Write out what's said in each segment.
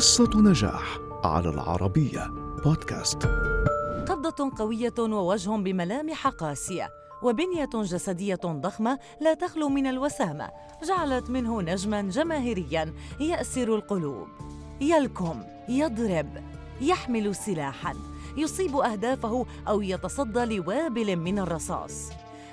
قصة نجاح على العربية بودكاست. قبضة قوية ووجه بملامح قاسية وبنية جسدية ضخمة لا تخلو من الوسامة جعلت منه نجما جماهيريا يأسر القلوب. يلكم يضرب يحمل سلاحا يصيب أهدافه أو يتصدى لوابل من الرصاص.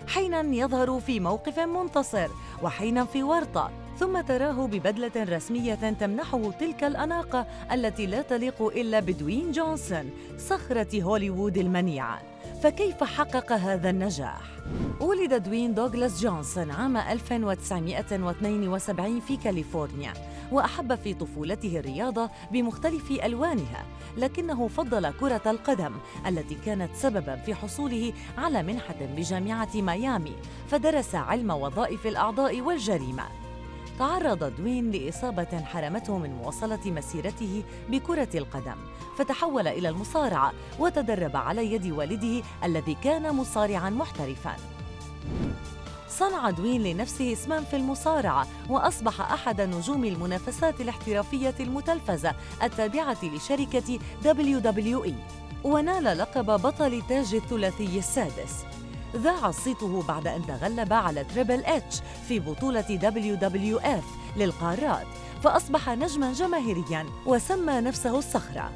حينا يظهر في موقف منتصر وحينا في ورطة ثم تراه ببدلة رسمية تمنحه تلك الأناقة التي لا تليق إلا بدوين جونسون صخرة هوليوود المنيعة فكيف حقق هذا النجاح؟ ولد دوين دوغلاس جونسون عام 1972 في كاليفورنيا وأحب في طفولته الرياضة بمختلف ألوانها لكنه فضل كرة القدم التي كانت سببا في حصوله على منحة بجامعة ميامي فدرس علم وظائف الأعضاء والجريمة تعرض دوين لإصابة حرمته من مواصلة مسيرته بكرة القدم فتحول إلى المصارعة وتدرب على يد والده الذي كان مصارعا محترفا. صنع دوين لنفسه اسما في المصارعة وأصبح أحد نجوم المنافسات الاحترافية المتلفزة التابعة لشركة WWE ونال لقب بطل تاج الثلاثي السادس. ذاع صيته بعد أن تغلب على Triple H في بطولة WWF للقارات فأصبح نجما جماهيريا وسمى نفسه الصخرة.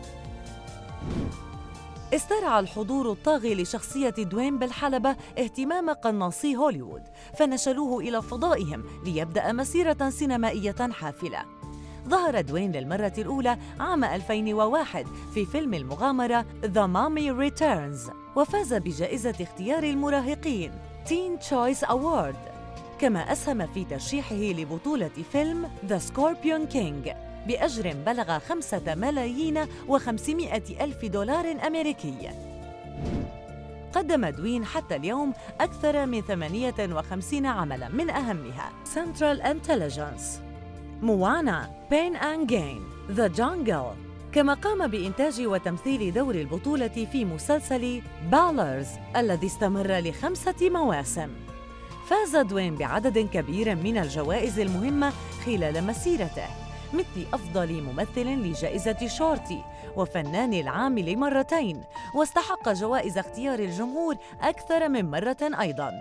استرعى الحضور الطاغي لشخصية دوين بالحلبة اهتمام قناصي هوليوود فانتشلوه إلى فضائهم ليبدأ مسيرة سينمائية حافلة. ظهر دوين للمرة الأولى عام 2001 في فيلم المغامرة The Mummy Returns. وفاز بجائزة اختيار المراهقين Teen Choice Award كما أسهم في ترشيحه لبطولة فيلم The Scorpion King بأجر بلغ خمسة ملايين وخمسمائة ألف دولار أمريكي. قدم دوين حتى اليوم أكثر من 58 عملاً من أهمها Central Intelligence. موانا Pain and Gain The Jungle كما قام بإنتاج وتمثيل دور البطولة في مسلسل بالرز الذي استمر لخمسة مواسم. فاز دوين بعدد كبير من الجوائز المهمة خلال مسيرته مثل أفضل ممثل لجائزة شورتي وفنان العام لمرتين واستحق جوائز اختيار الجمهور أكثر من مرة أيضاً.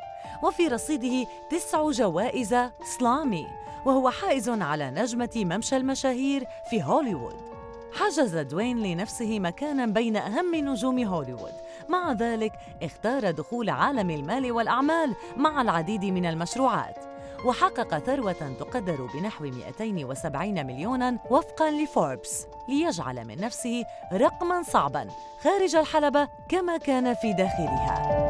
وفي رصيده تسع جوائز سلامي وهو حائز على نجمة ممشى المشاهير في هوليوود. حجز دوين لنفسه مكانا بين أهم نجوم هوليوود. مع ذلك اختار دخول عالم المال والأعمال مع العديد من المشروعات وحقق ثروة تقدر بنحو 270 مليونا وفقا لفوربس ليجعل من نفسه رقما صعبا خارج الحلبة كما كان في داخلها.